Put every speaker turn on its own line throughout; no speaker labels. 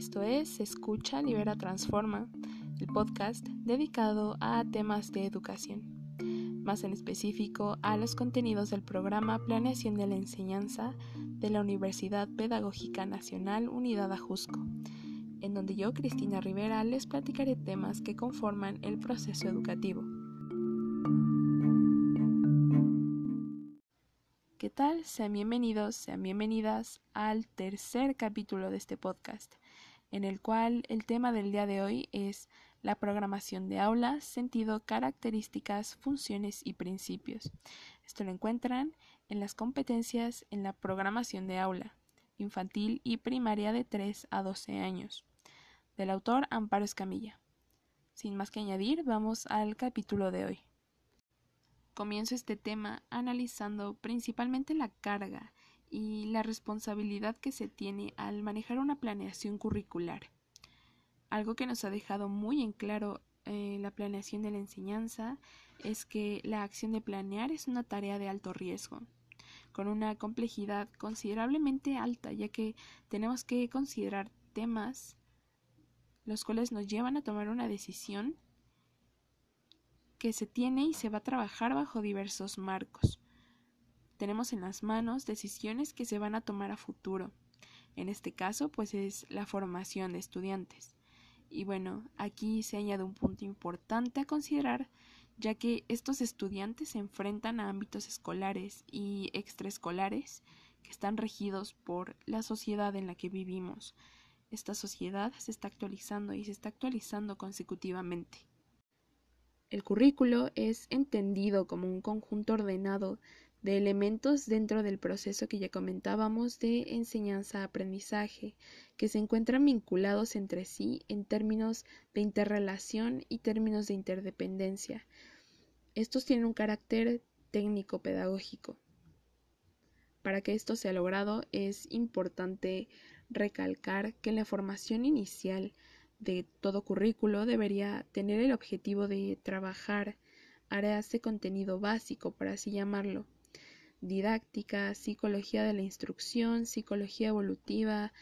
Esto es Escucha, Libera, Transforma, el podcast dedicado a temas de educación, más en específico a los contenidos del programa Planeación de la Enseñanza de la Universidad Pedagógica Nacional Unidad Ajusco, en donde yo, Cristina Rivera, les platicaré temas que conforman el proceso educativo. ¿Qué tal? Sean bienvenidos, sean bienvenidas al tercer capítulo de este podcast, en el cual el tema del día de hoy es la programación de aula, sentido, características, funciones y principios. Esto lo encuentran en las competencias en la programación de aula, infantil y primaria de 3 a 12 años, del autor Amparo Escamilla. Sin más que añadir, vamos al capítulo de hoy. Comienzo este tema analizando principalmente la carga y la responsabilidad que se tiene al manejar una planeación curricular. Algo que nos ha dejado muy en claro eh, la planeación de la enseñanza es que la acción de planear es una tarea de alto riesgo, con una complejidad considerablemente alta, ya que tenemos que considerar temas los cuales nos llevan a tomar una decisión que se tiene y se va a trabajar bajo diversos marcos. Tenemos en las manos decisiones que se van a tomar a futuro. En este caso, pues es la formación de estudiantes. Y bueno, aquí se añade un punto importante a considerar, ya que estos estudiantes se enfrentan a ámbitos escolares y extraescolares que están regidos por la sociedad en la que vivimos. Esta sociedad se está actualizando y se está actualizando consecutivamente. El currículo es entendido como un conjunto ordenado de elementos dentro del proceso que ya comentábamos de enseñanza-aprendizaje, que se encuentran vinculados entre sí en términos de interrelación y términos de interdependencia. Estos tienen un carácter técnico-pedagógico. Para que esto sea logrado es importante recalcar que la formación inicial de todo currículo debería tener el objetivo de trabajar áreas de contenido básico, por así llamarlo, didáctica, psicología de la instrucción, psicología evolutiva,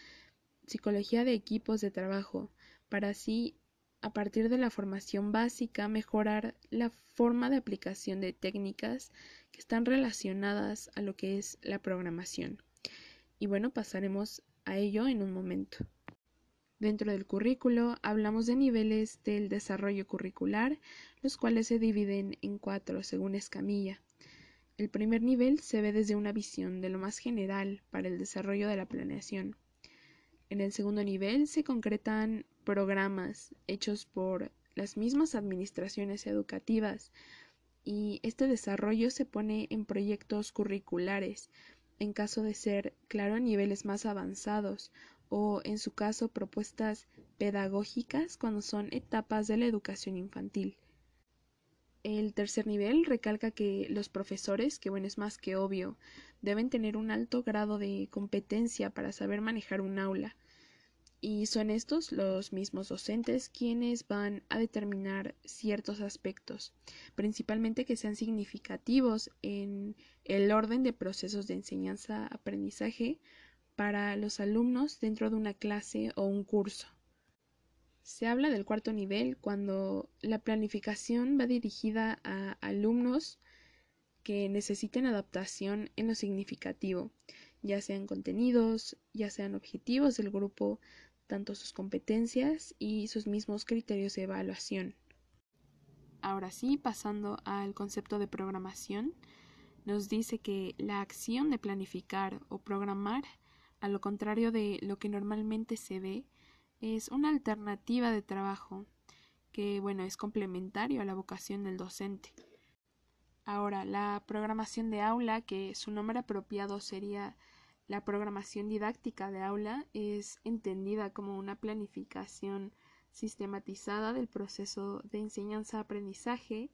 psicología de equipos de trabajo, para así, a partir de la formación básica, mejorar la forma de aplicación de técnicas que están relacionadas a lo que es la programación. Y bueno, pasaremos a ello en un momento. Dentro del currículo hablamos de niveles del desarrollo curricular, los cuales se dividen en cuatro según Escamilla. El primer nivel se ve desde una visión de lo más general para el desarrollo de la planeación. En el segundo nivel se concretan programas hechos por las mismas administraciones educativas y este desarrollo se pone en proyectos curriculares, en caso de ser, claro, niveles más avanzados o en su caso propuestas pedagógicas cuando son etapas de la educación infantil. El tercer nivel recalca que los profesores, que bueno es más que obvio, deben tener un alto grado de competencia para saber manejar un aula. Y son estos los mismos docentes quienes van a determinar ciertos aspectos, principalmente que sean significativos en el orden de procesos de enseñanza-aprendizaje para los alumnos dentro de una clase o un curso. Se habla del cuarto nivel cuando la planificación va dirigida a alumnos que necesiten adaptación en lo significativo, ya sean contenidos, ya sean objetivos del grupo, tanto sus competencias y sus mismos criterios de evaluación. Ahora sí, pasando al concepto de programación, nos dice que la acción de planificar o programar a lo contrario de lo que normalmente se ve, es una alternativa de trabajo que, bueno, es complementario a la vocación del docente. Ahora, la programación de aula, que su nombre apropiado sería la programación didáctica de aula, es entendida como una planificación sistematizada del proceso de enseñanza-aprendizaje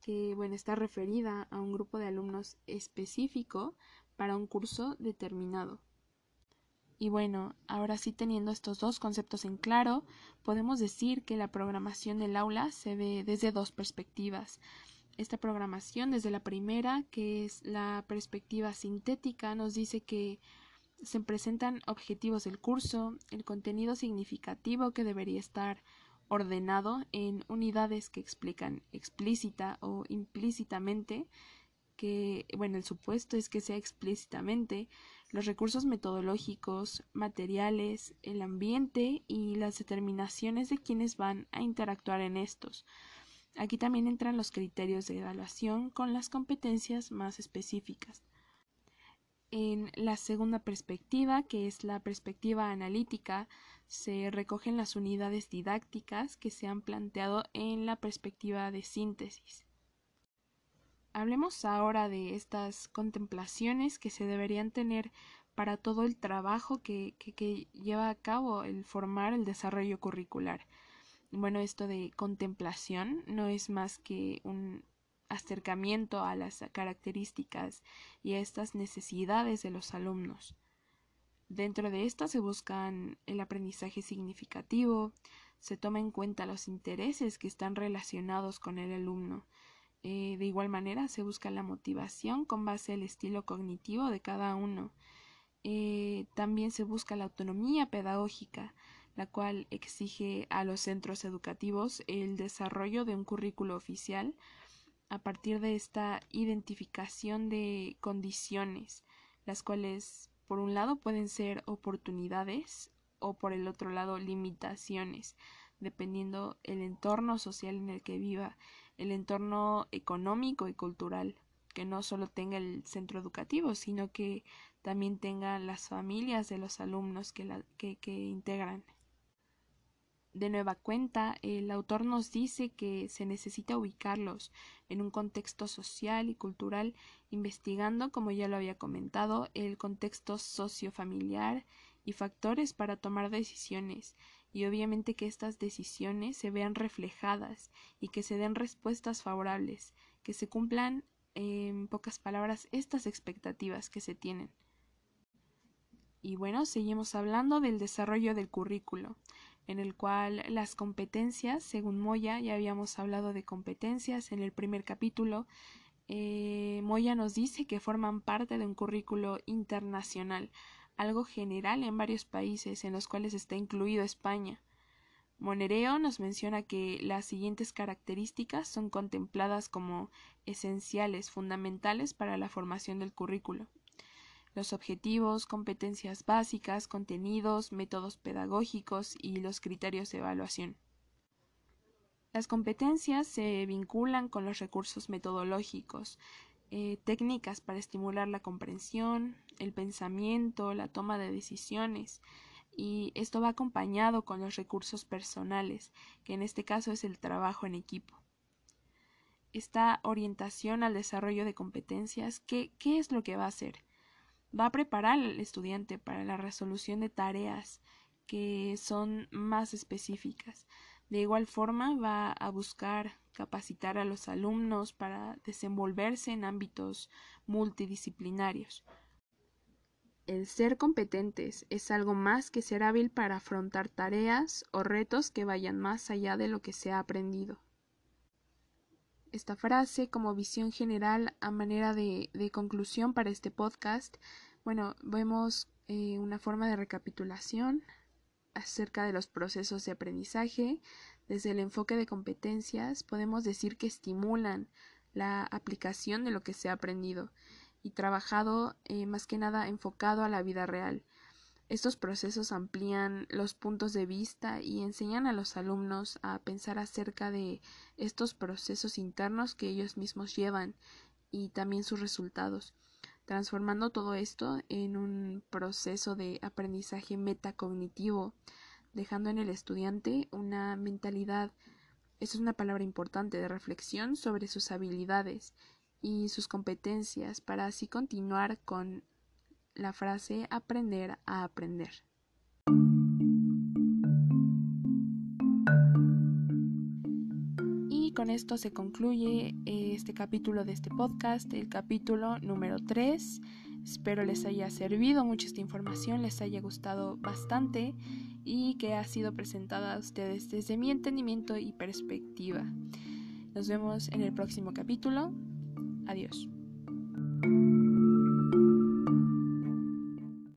que, bueno, está referida a un grupo de alumnos específico para un curso determinado. Y bueno, ahora sí teniendo estos dos conceptos en claro, podemos decir que la programación del aula se ve desde dos perspectivas. esta programación desde la primera, que es la perspectiva sintética, nos dice que se presentan objetivos del curso, el contenido significativo que debería estar ordenado en unidades que explican explícita o implícitamente que, bueno, el supuesto es que sea explícitamente los recursos metodológicos, materiales, el ambiente y las determinaciones de quienes van a interactuar en estos. Aquí también entran los criterios de evaluación con las competencias más específicas. En la segunda perspectiva, que es la perspectiva analítica, se recogen las unidades didácticas que se han planteado en la perspectiva de síntesis. Hablemos ahora de estas contemplaciones que se deberían tener para todo el trabajo que, lleva a cabo el formar el desarrollo curricular. Bueno, esto de contemplación no es más que un acercamiento a las características y a estas necesidades de los alumnos. Dentro de estas se buscan el aprendizaje significativo, se toma en cuenta los intereses que están relacionados con el alumno, eh, de igual manera, se busca la motivación con base al estilo cognitivo de cada uno. Eh, también se busca la autonomía pedagógica, la cual exige a los centros educativos el desarrollo de un currículo oficial a partir de esta identificación de condiciones, las cuales por un lado pueden ser oportunidades o por el otro lado limitaciones, dependiendo el entorno social en el que viva el entorno económico y cultural, que no solo tenga el centro educativo, sino que también tenga las familias de los alumnos que, la, que, que integran. De nueva cuenta, el autor nos dice que se necesita ubicarlos en un contexto social y cultural, investigando, como ya lo había comentado, el contexto sociofamiliar y factores para tomar decisiones, y obviamente que estas decisiones se vean reflejadas y que se den respuestas favorables, que se cumplan, en pocas palabras, estas expectativas que se tienen. Y bueno, seguimos hablando del desarrollo del currículo, en el cual las competencias, según Moya, ya habíamos hablado de competencias en el primer capítulo, eh, Moya nos dice que forman parte de un currículo internacional, algo general en varios países en los cuales está incluido España. Monereo nos menciona que las siguientes características son contempladas como esenciales, fundamentales para la formación del currículo. Los objetivos, competencias básicas, contenidos, métodos pedagógicos y los criterios de evaluación. Las competencias se vinculan con los recursos metodológicos, eh, técnicas para estimular la comprensión, el pensamiento, la toma de decisiones, y esto va acompañado con los recursos personales, que en este caso es el trabajo en equipo. Esta orientación al desarrollo de competencias, ¿qué, qué es lo que va a hacer? Va a preparar al estudiante para la resolución de tareas que son más específicas. De igual forma, va a buscar capacitar a los alumnos para desenvolverse en ámbitos multidisciplinarios. El ser competentes es algo más que ser hábil para afrontar tareas o retos que vayan más allá de lo que se ha aprendido. Esta frase como visión general a manera de, conclusión para este podcast, bueno, vemos eh, una forma de recapitulación acerca de los procesos de aprendizaje, desde el enfoque de competencias, podemos decir que estimulan la aplicación de lo que se ha aprendido y trabajado eh, más que nada enfocado a la vida real. Estos procesos amplían los puntos de vista y enseñan a los alumnos a pensar acerca de estos procesos internos que ellos mismos llevan y también sus resultados, transformando todo esto en un proceso de aprendizaje metacognitivo dejando en el estudiante una mentalidad, eso es una palabra importante, de reflexión sobre sus habilidades y sus competencias para así continuar con la frase aprender a aprender. Con esto se concluye este capítulo de este podcast, el capítulo número 3. Espero les haya servido mucho esta información, les haya gustado bastante y que ha sido presentada a ustedes desde mi entendimiento y perspectiva. Nos vemos en el próximo capítulo. Adiós.